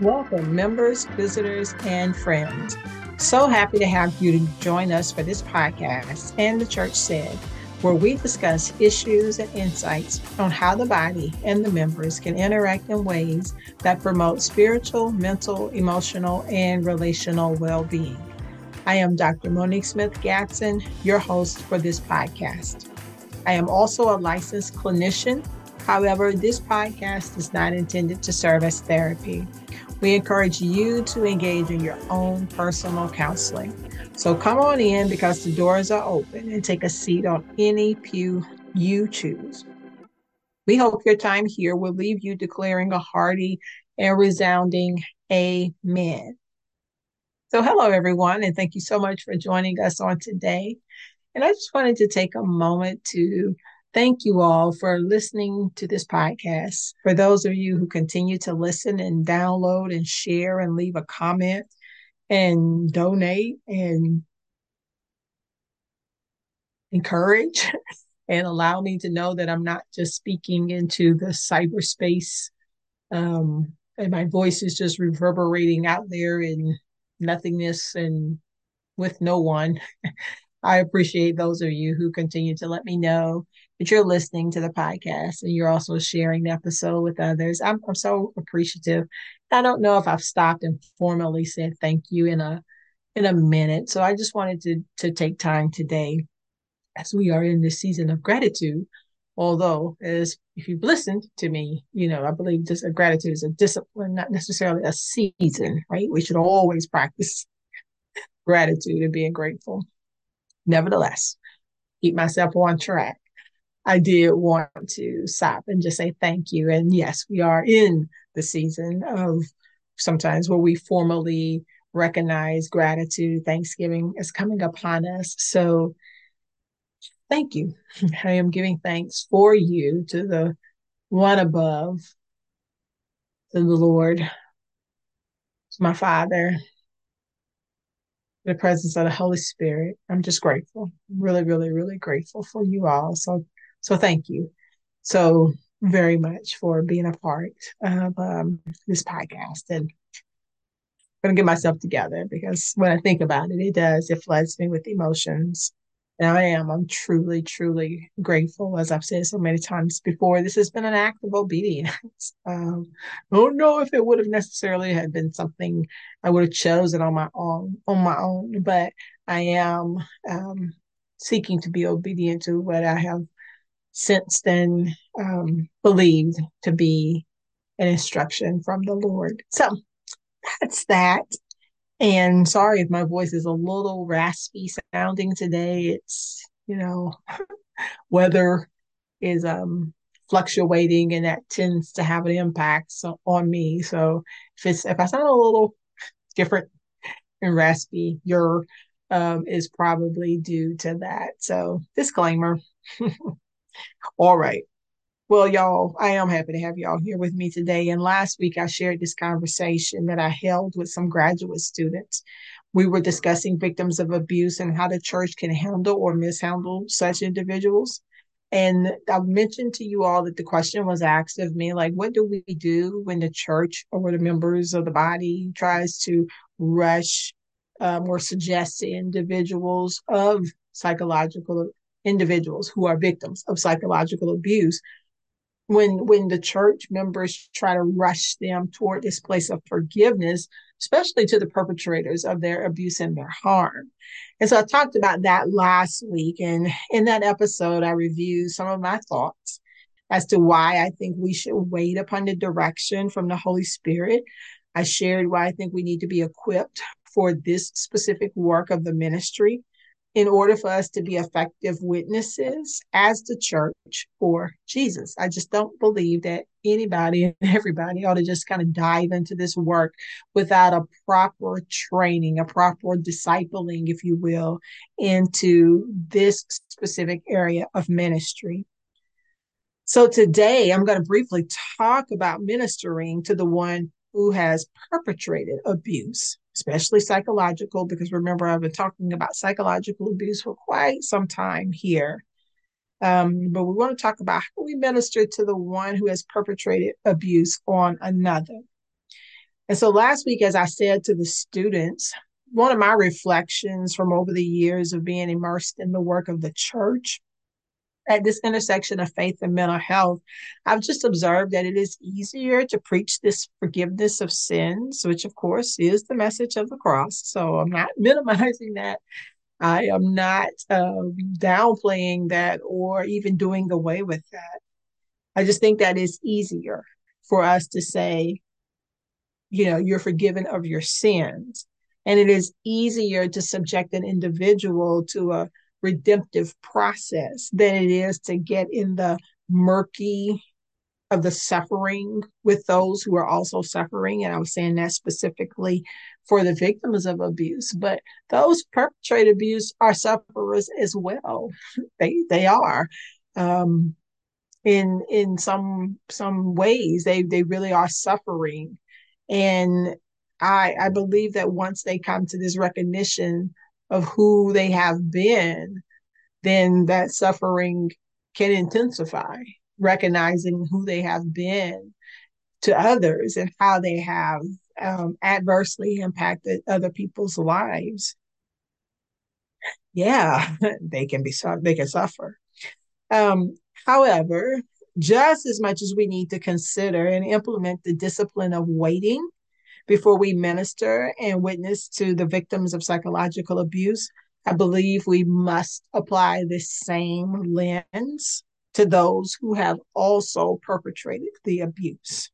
Welcome, members, visitors, and friends. So happy to have you to join us for this podcast and the Church Said, where we discuss issues and insights on how the body and the members can interact in ways that promote spiritual, mental, emotional, and relational well being. I am Dr. Monique Smith Gadson, your host for this podcast. I am also a licensed clinician. However, this podcast is not intended to serve as therapy. We encourage you to engage in your own personal counseling. So come on in because the doors are open and take a seat on any pew you choose. We hope your time here will leave you declaring a hearty and resounding amen. So, hello, everyone, and thank you so much for joining us on today. And I just wanted to take a moment to Thank you all for listening to this podcast. For those of you who continue to listen and download and share and leave a comment and donate and encourage and allow me to know that I'm not just speaking into the cyberspace um, and my voice is just reverberating out there in nothingness and with no one. I appreciate those of you who continue to let me know that you're listening to the podcast and you're also sharing the episode with others. I'm, I'm so appreciative. I don't know if I've stopped and formally said thank you in a in a minute. So I just wanted to to take time today as we are in this season of gratitude. Although, as if you've listened to me, you know, I believe just a gratitude is a discipline, not necessarily a season, right? We should always practice gratitude and being grateful. Nevertheless, keep myself on track. I did want to stop and just say thank you. And yes, we are in the season of sometimes where we formally recognize gratitude. Thanksgiving is coming upon us. So thank you. I am giving thanks for you to the one above, to the Lord, to my Father, the presence of the Holy Spirit. I'm just grateful. Really, really, really grateful for you all. So so thank you so very much for being a part of um, this podcast. And I'm going to get myself together because when I think about it, it does, it floods me with emotions. And I am, I'm truly, truly grateful. As I've said so many times before, this has been an act of obedience. Um, I don't know if it would have necessarily had been something I would have chosen on my own, on my own, but I am um, seeking to be obedient to what I have since then um, believed to be an instruction from the Lord. So that's that. And sorry if my voice is a little raspy sounding today. It's, you know, weather is um fluctuating and that tends to have an impact so, on me. So if it's if I sound a little different and raspy, your um, is probably due to that. So disclaimer. All right. Well, y'all, I am happy to have y'all here with me today. And last week, I shared this conversation that I held with some graduate students. We were discussing victims of abuse and how the church can handle or mishandle such individuals. And I mentioned to you all that the question was asked of me, like, what do we do when the church or the members of the body tries to rush um, or suggest to individuals of psychological individuals who are victims of psychological abuse when when the church members try to rush them toward this place of forgiveness especially to the perpetrators of their abuse and their harm. And so i talked about that last week and in that episode i reviewed some of my thoughts as to why i think we should wait upon the direction from the holy spirit. I shared why i think we need to be equipped for this specific work of the ministry in order for us to be effective witnesses as the church for Jesus. I just don't believe that anybody and everybody ought to just kind of dive into this work without a proper training, a proper discipling, if you will, into this specific area of ministry. So today I'm going to briefly talk about ministering to the one who has perpetrated abuse especially psychological, because remember, I've been talking about psychological abuse for quite some time here. Um, but we want to talk about how we minister to the one who has perpetrated abuse on another. And so last week, as I said to the students, one of my reflections from over the years of being immersed in the work of the church at this intersection of faith and mental health, I've just observed that it is easier to preach this forgiveness of sins, which of course is the message of the cross. So I'm not minimizing that. I am not uh, downplaying that or even doing away with that. I just think that it's easier for us to say, you know, you're forgiven of your sins. And it is easier to subject an individual to a redemptive process than it is to get in the murky of the suffering with those who are also suffering. And I was saying that specifically for the victims of abuse, but those perpetrate abuse are sufferers as well. They they are. Um, in in some some ways they they really are suffering and i i believe that once they come to this recognition of who they have been then that suffering can intensify recognizing who they have been to others and how they have um, adversely impacted other people's lives. Yeah they can be they can suffer. Um, However, just as much as we need to consider and implement the discipline of waiting before we minister and witness to the victims of psychological abuse, I believe we must apply this same lens to those who have also perpetrated the abuse.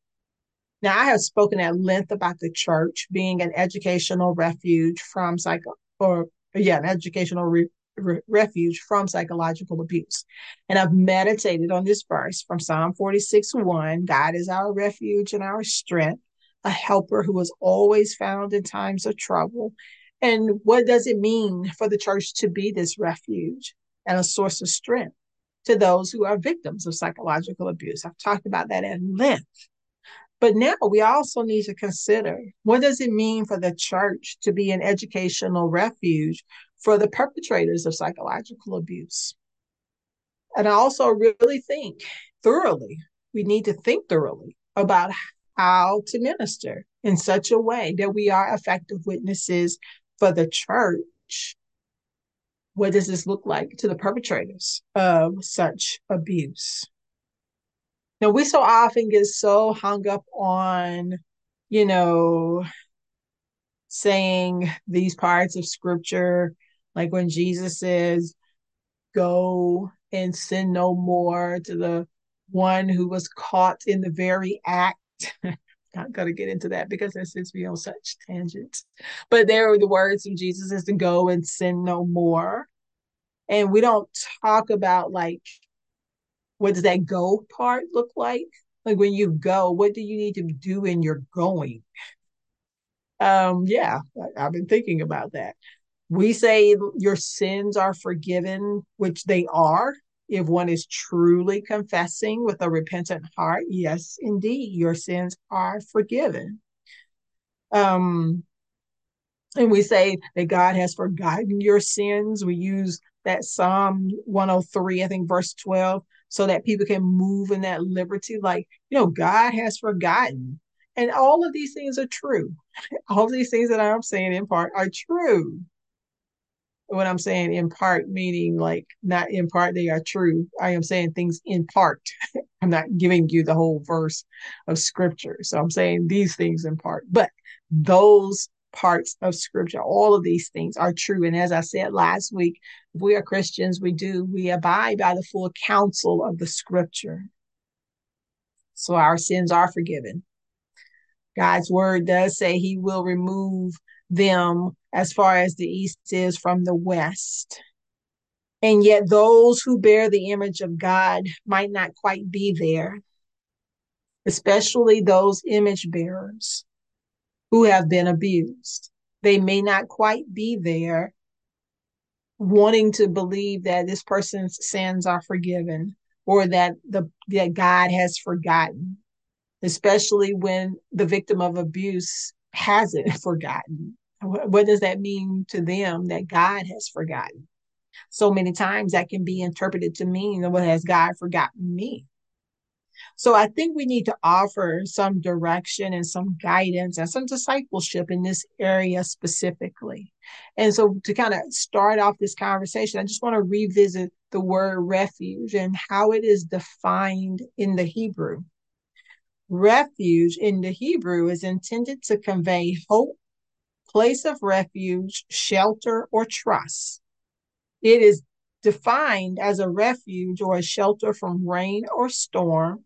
Now, I have spoken at length about the church being an educational refuge from psycho or yeah, an educational re- re- refuge from psychological abuse. And I've meditated on this verse from Psalm 46 1 God is our refuge and our strength, a helper who was always found in times of trouble. And what does it mean for the church to be this refuge and a source of strength to those who are victims of psychological abuse? I've talked about that at length. But now we also need to consider what does it mean for the church to be an educational refuge for the perpetrators of psychological abuse. And I also really think thoroughly, we need to think thoroughly about how to minister in such a way that we are effective witnesses for the church. What does this look like to the perpetrators of such abuse? Now, we so often get so hung up on, you know, saying these parts of scripture like when Jesus says, Go and sin no more to the one who was caught in the very act. Not going to get into that because that sends me on such tangents. But there are the words of Jesus is to go and sin no more. And we don't talk about like what does that go part look like? Like when you go, what do you need to do in your going? Um, yeah, I've been thinking about that. We say your sins are forgiven, which they are. If one is truly confessing with a repentant heart, yes, indeed, your sins are forgiven. Um, and we say that God has forgotten your sins. We use that Psalm 103, I think, verse 12, so that people can move in that liberty. Like, you know, God has forgotten. And all of these things are true. All of these things that I'm saying in part are true when I'm saying in part, meaning like not in part, they are true. I am saying things in part. I'm not giving you the whole verse of scripture. So I'm saying these things in part, but those parts of scripture, all of these things are true. And as I said last week, if we are Christians, we do, we abide by the full counsel of the scripture. So our sins are forgiven. God's word does say he will remove them as far as the east is from the west. And yet, those who bear the image of God might not quite be there, especially those image bearers who have been abused. They may not quite be there wanting to believe that this person's sins are forgiven or that the that God has forgotten, especially when the victim of abuse hasn't forgotten. What does that mean to them that God has forgotten? So many times that can be interpreted to mean, well, has God forgotten me? So I think we need to offer some direction and some guidance and some discipleship in this area specifically. And so to kind of start off this conversation, I just want to revisit the word refuge and how it is defined in the Hebrew. Refuge in the Hebrew is intended to convey hope, place of refuge, shelter, or trust. It is defined as a refuge or a shelter from rain or storm,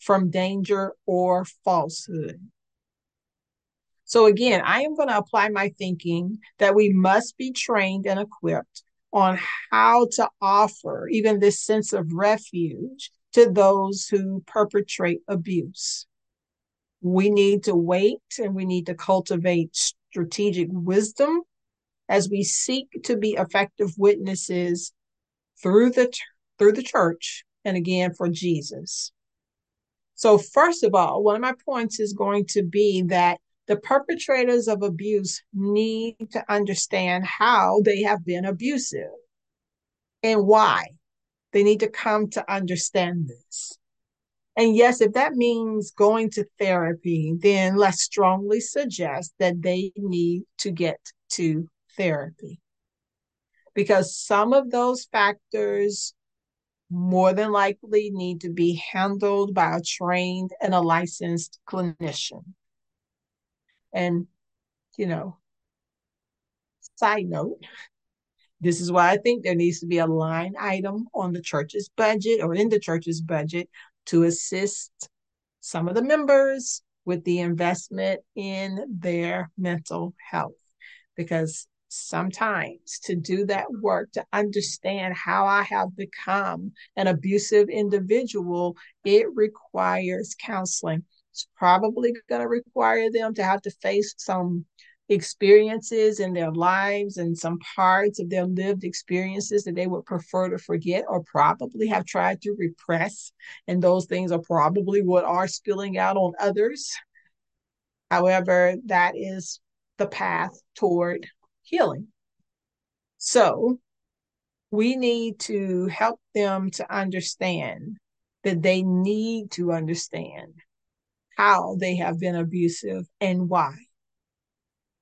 from danger or falsehood. So, again, I am going to apply my thinking that we must be trained and equipped on how to offer even this sense of refuge to those who perpetrate abuse. We need to wait and we need to cultivate strategic wisdom as we seek to be effective witnesses through the through the church and again for Jesus. So, first of all, one of my points is going to be that the perpetrators of abuse need to understand how they have been abusive and why. They need to come to understand this. And yes, if that means going to therapy, then let's strongly suggest that they need to get to therapy. Because some of those factors more than likely need to be handled by a trained and a licensed clinician. And, you know, side note, this is why I think there needs to be a line item on the church's budget or in the church's budget to assist some of the members with the investment in their mental health. Because sometimes to do that work, to understand how I have become an abusive individual, it requires counseling. It's probably going to require them to have to face some experiences in their lives and some parts of their lived experiences that they would prefer to forget or probably have tried to repress. And those things are probably what are spilling out on others. However, that is the path toward healing. So we need to help them to understand that they need to understand how they have been abusive and why.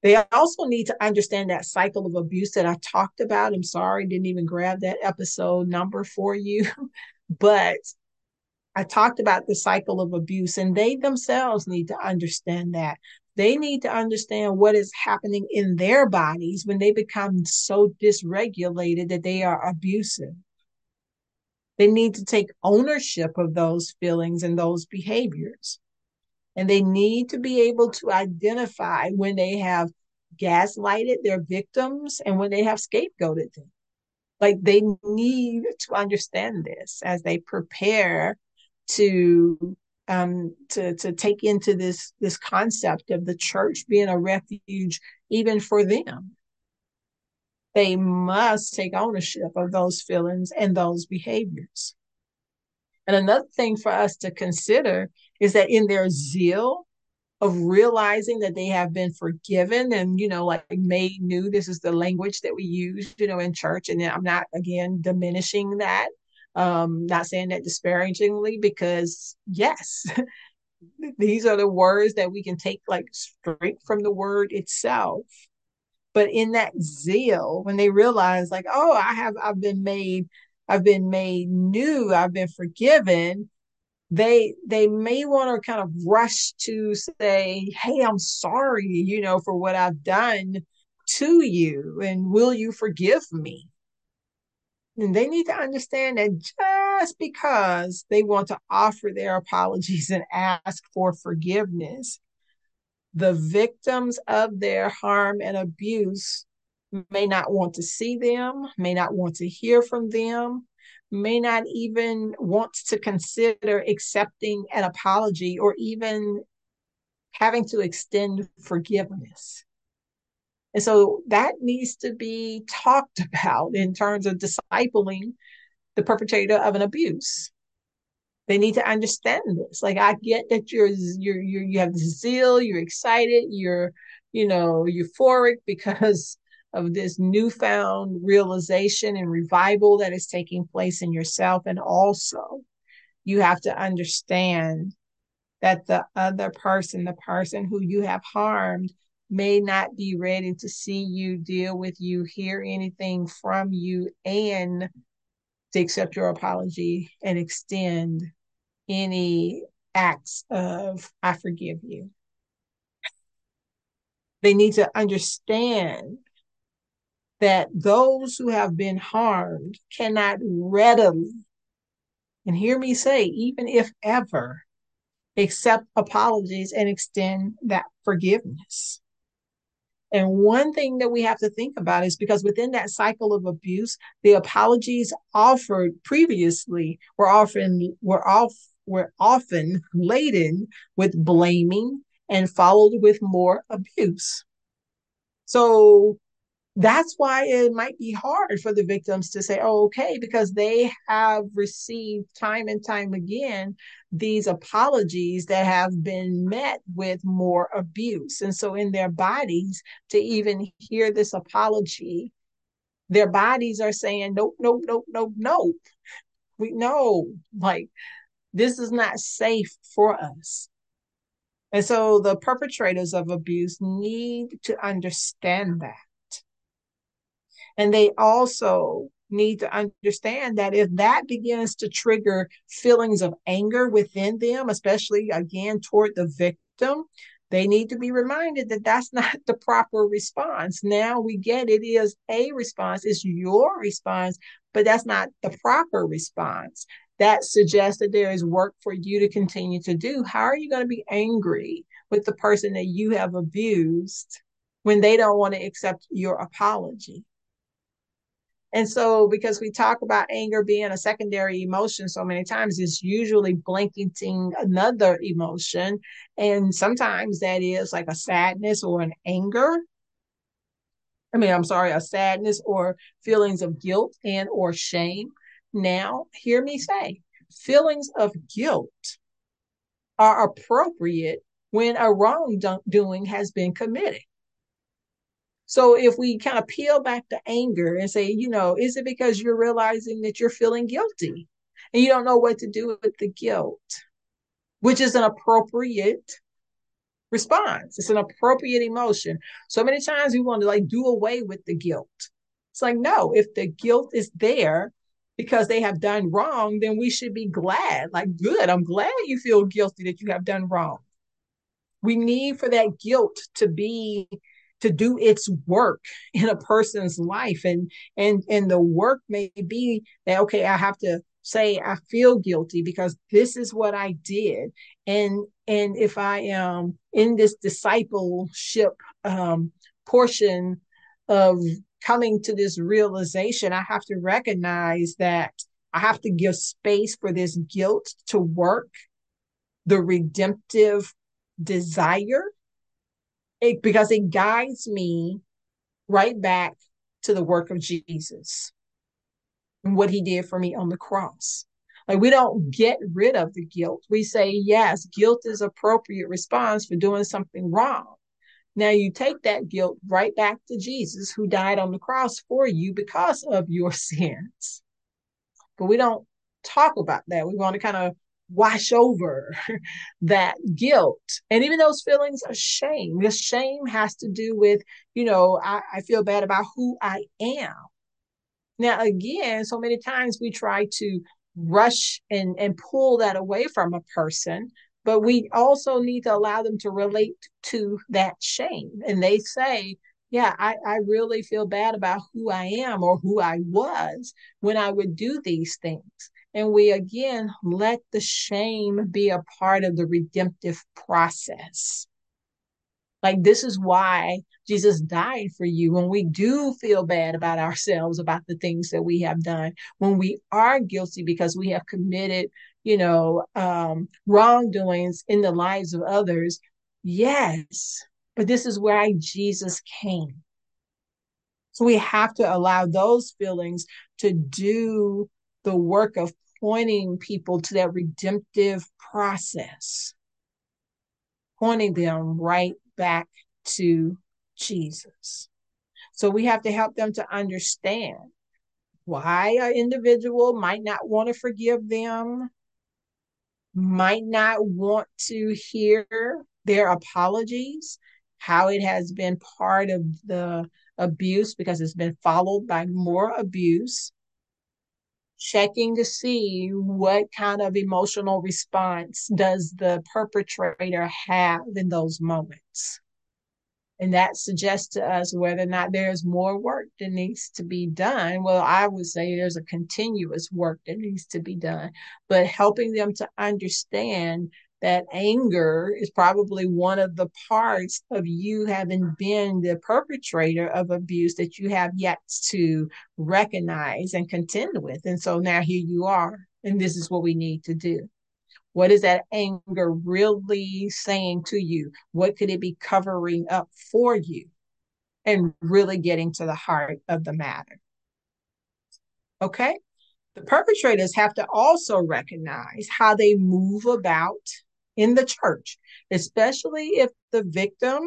They also need to understand that cycle of abuse that I talked about. I'm sorry, didn't even grab that episode number for you, but I talked about the cycle of abuse, and they themselves need to understand that. They need to understand what is happening in their bodies when they become so dysregulated that they are abusive. They need to take ownership of those feelings and those behaviors. And they need to be able to identify when they have gaslighted their victims and when they have scapegoated them. Like they need to understand this as they prepare to um, to to take into this this concept of the church being a refuge even for them. They must take ownership of those feelings and those behaviors. And another thing for us to consider is that in their zeal of realizing that they have been forgiven and you know like made new this is the language that we use you know in church. And i'm not again diminishing that um not saying that disparagingly because yes these are the words that we can take like straight from the word itself. But in that zeal when they realize like oh i have i've been made i've been made new i've been forgiven. They they may want to kind of rush to say hey i'm sorry you know for what i've done to you and will you forgive me? And they need to understand that just because they want to offer their apologies and ask for forgiveness the victims of their harm and abuse may not want to see them may not want to hear from them may not even want to consider accepting an apology or even having to extend forgiveness. And so that needs to be talked about in terms of discipling the perpetrator of an abuse. They need to understand this. Like I get that you're you're, you're you have zeal, you're excited, you're you know euphoric because of this newfound realization and revival that is taking place in yourself and also you have to understand that the other person, the person who you have harmed, may not be ready to see you, deal with you, hear anything from you, and to accept your apology and extend any acts of, I forgive you. They need to understand that those who have been harmed cannot readily, and hear me say, even if ever, accept apologies and extend that forgiveness. And one thing that we have to think about is because within that cycle of abuse, the apologies offered previously were often were off were often laden with blaming and followed with more abuse. So that's why it might be hard for the victims to say, oh, okay, because they have received time and time again these apologies that have been met with more abuse. And so, in their bodies, to even hear this apology, their bodies are saying, nope, nope, nope, nope, nope. We know, like, this is not safe for us. And so the perpetrators of abuse need to understand that. And they also need to understand that if that begins to trigger feelings of anger within them, especially again toward the victim, they need to be reminded that that's not the proper response. Now we get it is a response, it's your response, but that's not the proper response. That suggests that there is work for you to continue to do. How are you going to be angry with the person that you have abused when they don't want to accept your apology? And so, because we talk about anger being a secondary emotion so many times, it's usually blanketing another emotion. And sometimes that is like a sadness or an anger. I mean, I'm sorry, a sadness or feelings of guilt and or shame. Now, hear me say, feelings of guilt are appropriate when a wrongdoing has been committed. So if we kind of peel back the anger and say, you know, is it because you're realizing that you're feeling guilty and you don't know what to do with the guilt, which is an appropriate response. It's an appropriate emotion. So many times we want to like do away with the guilt. It's like, no, if the guilt is there because they have done wrong, then we should be glad. Like, good, I'm glad you feel guilty that you have done wrong. We need for that guilt to be to do its work in a person's life. And and and the work may be that okay i have to say i feel guilty because this is what i did. And and if i am in this discipleship um, portion of coming to this realization i have to recognize that i have to give space for this guilt to work the redemptive desire it, because it guides me right back to the work of Jesus and what he did for me on the cross. Like we don't get rid of the guilt. We say, yes, guilt is appropriate response for doing something wrong. Now you take that guilt right back to Jesus who died on the cross for you because of your sins. But we don't talk about that. We want to kind of wash over that guilt. And even those feelings of shame because shame has to do with you know I, I feel bad about who i am. Now again so many times we try to rush and and pull that away from a person but we also need to allow them to relate to that shame. And they say yeah I, I really feel bad about who i am or who i was when i would do these things and we again let the shame be a part of the redemptive process. Like, this is why Jesus died for you. When we do feel bad about ourselves, about the things that we have done, when we are guilty because we have committed, you know, um, wrongdoings in the lives of others, yes. But this is why Jesus came. So we have to allow those feelings to do the work of pointing people to that redemptive process, pointing them right back to Jesus. So we have to help them to understand why an individual might not want to forgive them, might not want to hear their apologies, how it has been part of the abuse because it's been followed by more abuse, checking to see what kind of emotional response does the perpetrator have in those moments. And that suggests to us whether or not there's more work that needs to be done. Well, I would say there's a continuous work that needs to be done, but helping them to understand that anger is probably one of the parts of you having been the perpetrator of abuse that you have yet to recognize and contend with. And so now here you are, and this is what we need to do. What is that anger really saying to you? What could it be covering up for you? And really getting to the heart of the matter. Okay? The perpetrators have to also recognize how they move about in the church, especially if the victim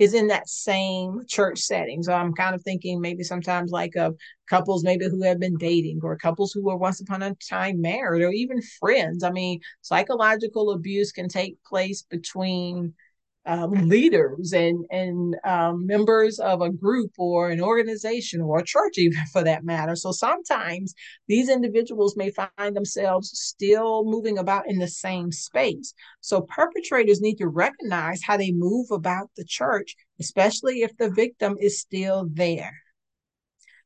is in that same church setting. So I'm kind of thinking maybe sometimes like of couples maybe who have been dating or couples who were once upon a time married or even friends. I mean, psychological abuse can take place between um, leaders and and um, members of a group or an organization or a church, even for that matter. So sometimes these individuals may find themselves still moving about in the same space. So perpetrators need to recognize how they move about the church, especially if the victim is still there.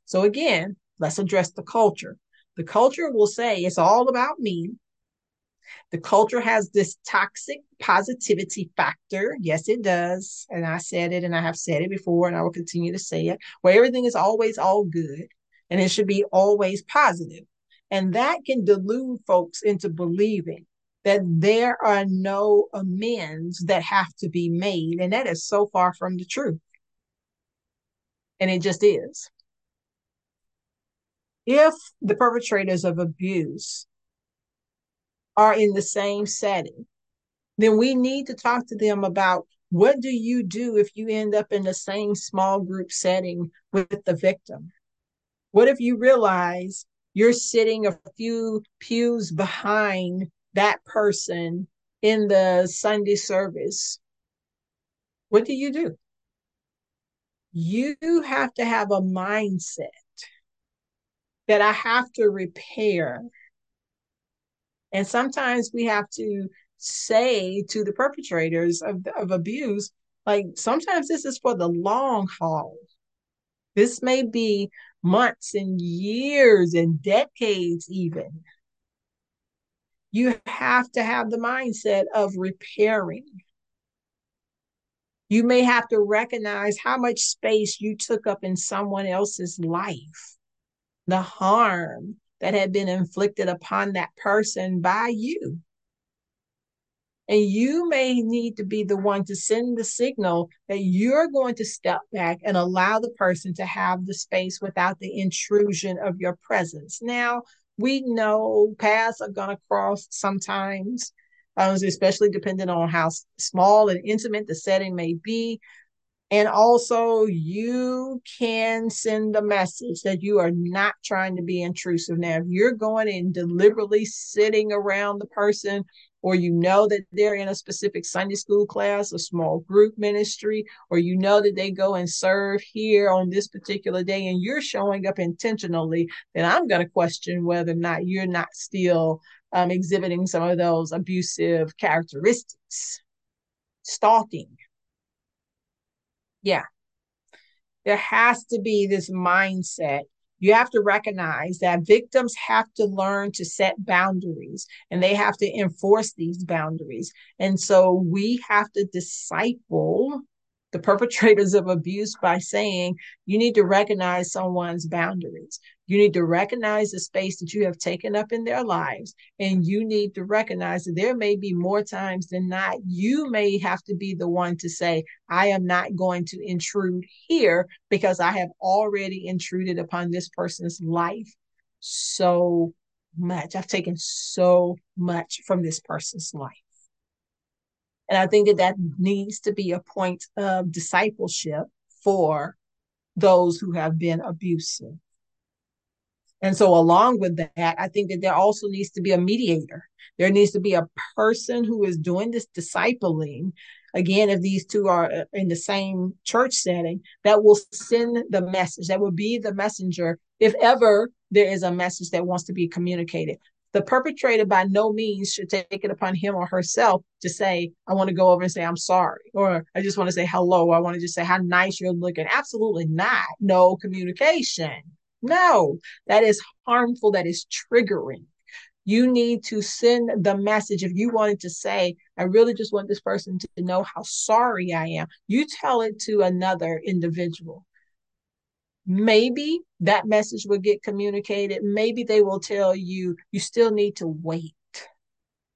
So again, let's address the culture. The culture will say it's all about me. The culture has this toxic positivity factor. Yes, it does. And I said it and I have said it before and I will continue to say it, where everything is always all good and it should be always positive. And that can delude folks into believing that there are no amends that have to be made. And that is so far from the truth. And it just is. If the perpetrators of abuse are in the same setting, then we need to talk to them about what do you do if you end up in the same small group setting with the victim? What if you realize you're sitting a few pews behind that person in the Sunday service? What do you do? You have to have a mindset that I have to repair and sometimes we have to say to the perpetrators of, of abuse, like sometimes this is for the long haul. This may be months and years and decades, even. You have to have the mindset of repairing. You may have to recognize how much space you took up in someone else's life, the harm that had been inflicted upon that person by you. And you may need to be the one to send the signal that you're going to step back and allow the person to have the space without the intrusion of your presence. Now, we know paths are going to cross sometimes, um, especially depending on how small and intimate the setting may be. And also, you can send a message that you are not trying to be intrusive. Now, if you're going and deliberately sitting around the person, or you know that they're in a specific Sunday school class, a small group ministry, or you know that they go and serve here on this particular day, and you're showing up intentionally, then I'm going to question whether or not you're not still um, exhibiting some of those abusive characteristics. Stalking, yeah. There has to be this mindset. You have to recognize that victims have to learn to set boundaries and they have to enforce these boundaries. And so we have to disciple the perpetrators of abuse by saying you need to recognize someone's boundaries. You need to recognize the space that you have taken up in their lives. And you need to recognize that there may be more times than not, you may have to be the one to say, I am not going to intrude here because I have already intruded upon this person's life so much. I've taken so much from this person's life. And I think that that needs to be a point of discipleship for those who have been abusive. And so, along with that, I think that there also needs to be a mediator. There needs to be a person who is doing this discipling. Again, if these two are uh, in the same church setting, that will send the message, that will be the messenger, if ever there is a message that wants to be communicated. The perpetrator, by no means, should take it upon him or herself to say, I want to go over and say, I'm sorry, or I just want to say hello, I want to just say, How nice you're looking. Absolutely not. No communication no, that is harmful. That is triggering. You need to send the message. If you wanted to say, I really just want this person to know how sorry I am, you tell it to another individual. Maybe that message will get communicated. Maybe they will tell you, you still need to wait.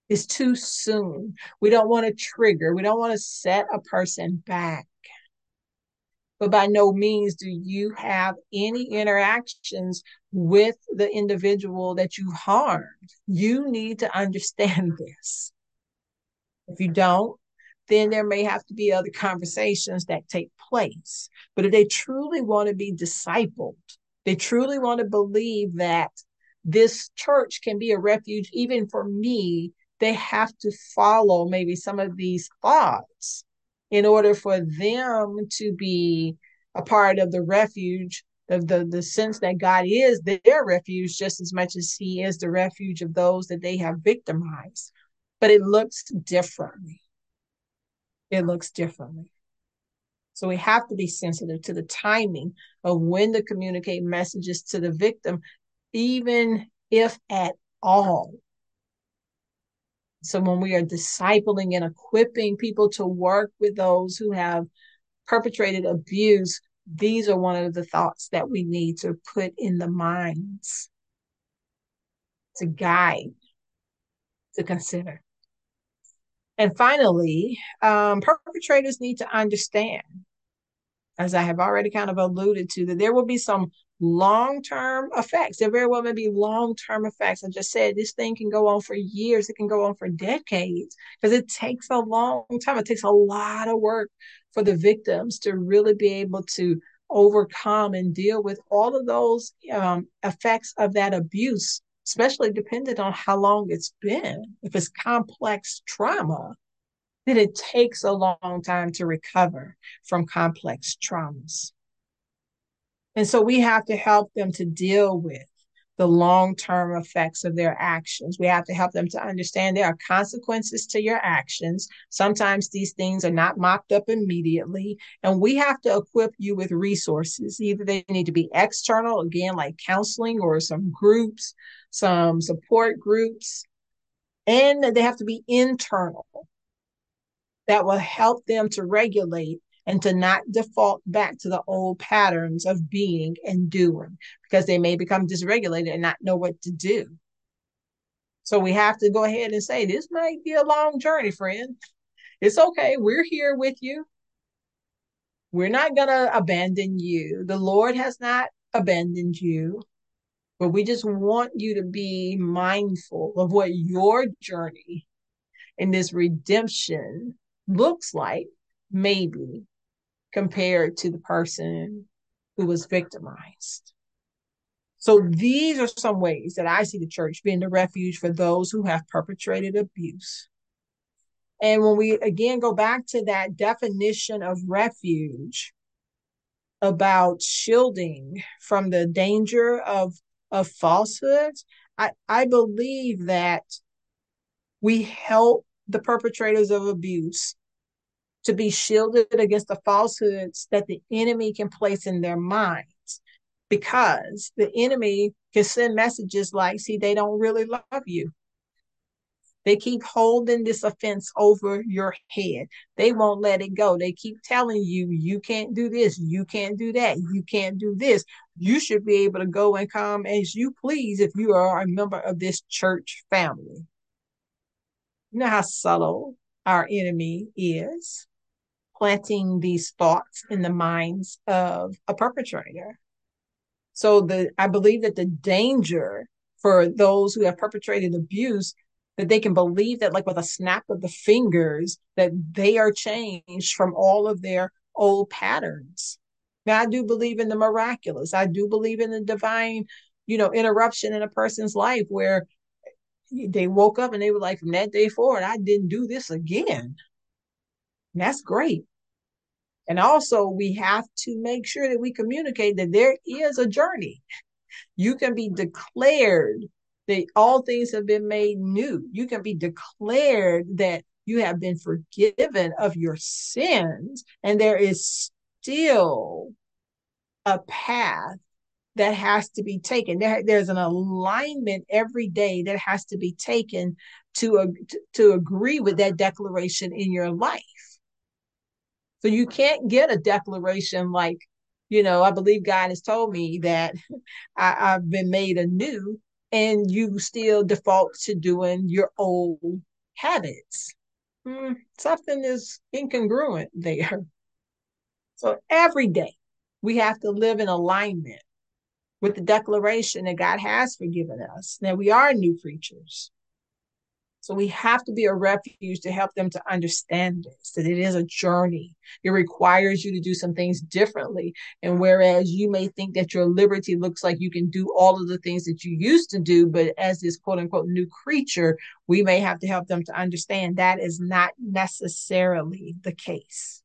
It's too soon. We don't want to trigger, we don't want to set a person back but by no means do you have any interactions with the individual that you harmed. You need to understand this. If you don't, then there may have to be other conversations that take place. But if they truly want to be discipled, they truly want to believe that this church can be a refuge even for me, they have to follow maybe some of these thoughts in order for them to be a part of the refuge of the, the sense that God is their refuge just as much as he is the refuge of those that they have victimized. But it looks differently. It looks differently. So we have to be sensitive to the timing of when to communicate messages to the victim, even if at all. So when we are discipling and equipping people to work with those who have perpetrated abuse, these are one of the thoughts that we need to put in the minds to guide, to consider. And finally, um, perpetrators need to understand, as I have already kind of alluded to, that there will be some long term effects. There very well may be long term effects. I just said this thing can go on for years, it can go on for decades because it takes a long time. It takes a lot of work for the victims to really be able to overcome and deal with all of those um, effects of that abuse, especially depending on how long it's been. If it's complex trauma, then it takes a long time to recover from complex traumas. And so we have to help them to deal with the long term effects of their actions. We have to help them to understand there are consequences to your actions. Sometimes these things are not mopped up immediately, and we have to equip you with resources. Either they need to be external, again, like counseling or some groups, some support groups, and they have to be internal that will help them to regulate and to not default back to the old patterns of being and doing because they may become dysregulated and not know what to do. So we have to go ahead and say, this might be a long journey, friend. It's okay. We're here with you. We're not going to abandon you. The Lord has not abandoned you, but we just want you to be mindful of what your journey in this redemption looks like, maybe compared to the person who was victimized. So these are some ways that I see the church being the refuge for those who have perpetrated abuse. And when we again go back to that definition of refuge about shielding from the danger of, of falsehoods, I, I believe that we help the perpetrators of abuse to be shielded against the falsehoods that the enemy can place in their minds because the enemy can send messages like, see, they don't really love you. They keep holding this offense over your head. They won't let it go. They keep telling you, you can't do this, you can't do that, you can't do this. You should be able to go and come as you please if you are a member of this church family. You know how subtle our enemy is planting these thoughts in the minds of a perpetrator. So the I believe that the danger for those who have perpetrated abuse that they can believe that like with a snap of the fingers that they are changed from all of their old patterns. Now I do believe in the miraculous. I do believe in the divine you know, interruption in a person's life where they woke up and they were like, from that day forward, I didn't do this again. And that's great. And also, we have to make sure that we communicate that there is a journey. You can be declared that all things have been made new. You can be declared that you have been forgiven of your sins, and there is still a path that has to be taken. There, there's an alignment every day that has to be taken to, to agree with that declaration in your life. So you can't get a declaration like, you know, I believe God has told me that I, I've been made anew, and you still default to doing your old habits. Hmm, something is incongruent there. So every day we have to live in alignment with the declaration that God has forgiven us, that we are new creatures. So we have to be a refuge to help them to understand this, that it is a journey. It requires you to do some things differently. And whereas you may think that your liberty looks like you can do all of the things that you used to do, but as this quote unquote new creature, we may have to help them to understand that is not necessarily the case.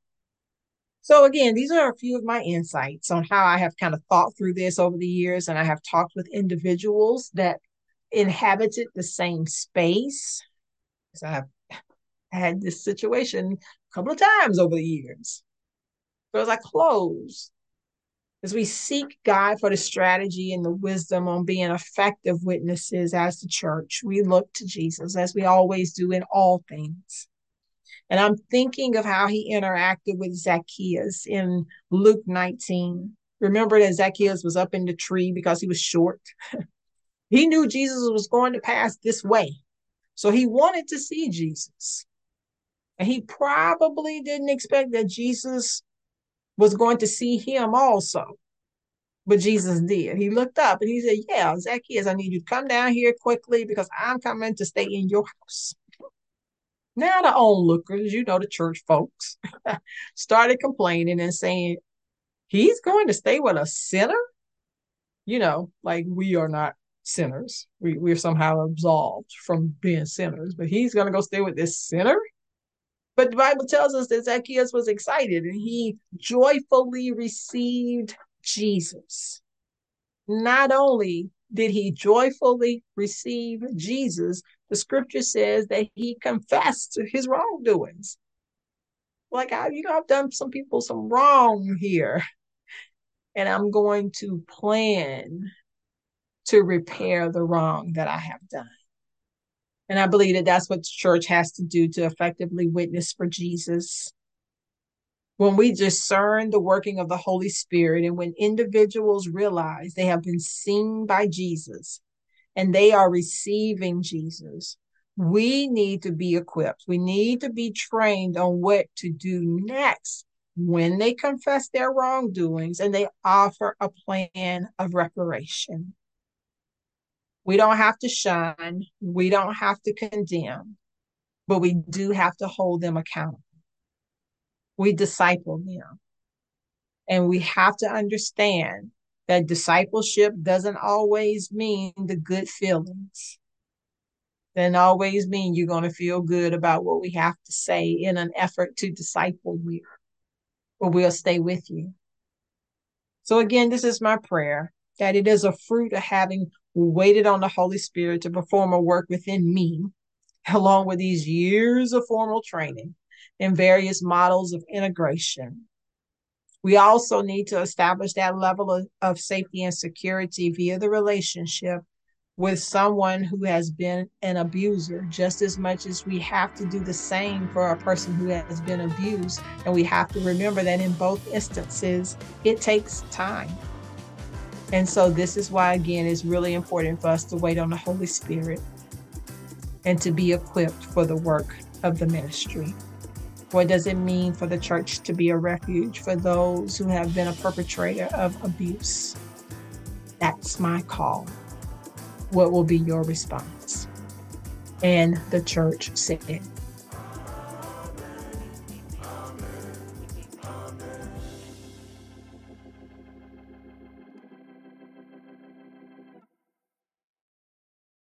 So, again, these are a few of my insights on how I have kind of thought through this over the years. And I have talked with individuals that inhabited the same space. I've had this situation a couple of times over the years. So, as I close, as we seek God for the strategy and the wisdom on being effective witnesses as the church, we look to Jesus as we always do in all things. And I'm thinking of how he interacted with Zacchaeus in Luke 19. Remember that Zacchaeus was up in the tree because he was short. he knew Jesus was going to pass this way. So he wanted to see Jesus. And he probably didn't expect that Jesus was going to see him also. But Jesus did. He looked up and he said, Yeah, Zacchaeus, I need you to come down here quickly because I'm coming to stay in your house. Now the onlookers, you know, the church folks, started complaining and saying, he's going to stay with a sinner? You know, like we are not sinners. We, we're somehow absolved from being sinners, but he's to go stay with this sinner? But the Bible tells us that Zacchaeus was excited and he joyfully received Jesus. Not only did he joyfully receive Jesus, the scripture says that he confessed his wrongdoings. Like, I, you know, I've done some people some wrong here, and I'm going to plan to repair the wrong that I have done. And I believe that that's what the church has to do to effectively witness for Jesus. When we discern the working of the Holy Spirit and when individuals realize they have been seen by Jesus, and they are receiving Jesus, we need to be equipped. We need to be trained on what to do next when they confess their wrongdoings and they offer a plan of reparation. We don't have to shun, we don't have to condemn, but we do have to hold them accountable. We disciple them. And we have to understand that discipleship doesn't always mean the good feelings. Doesn't always mean you're going to feel good about what we have to say in an effort to disciple you, but we'll stay with you. So, again, this is my prayer that it is a fruit of having waited on the Holy Spirit to perform a work within me, along with these years of formal training in various models of integration we also need to establish that level of, of safety and security via the relationship with someone who has been an abuser, just as much as we have to do the same for a person who has been abused. And we have to remember that in both instances, it takes time. And so, this is why, again, it's really important for us to wait on the Holy Spirit and to be equipped for the work of the ministry. What does it mean for the church to be a refuge for those who have been a perpetrator of abuse? That's my call. What will be your response? And the church said,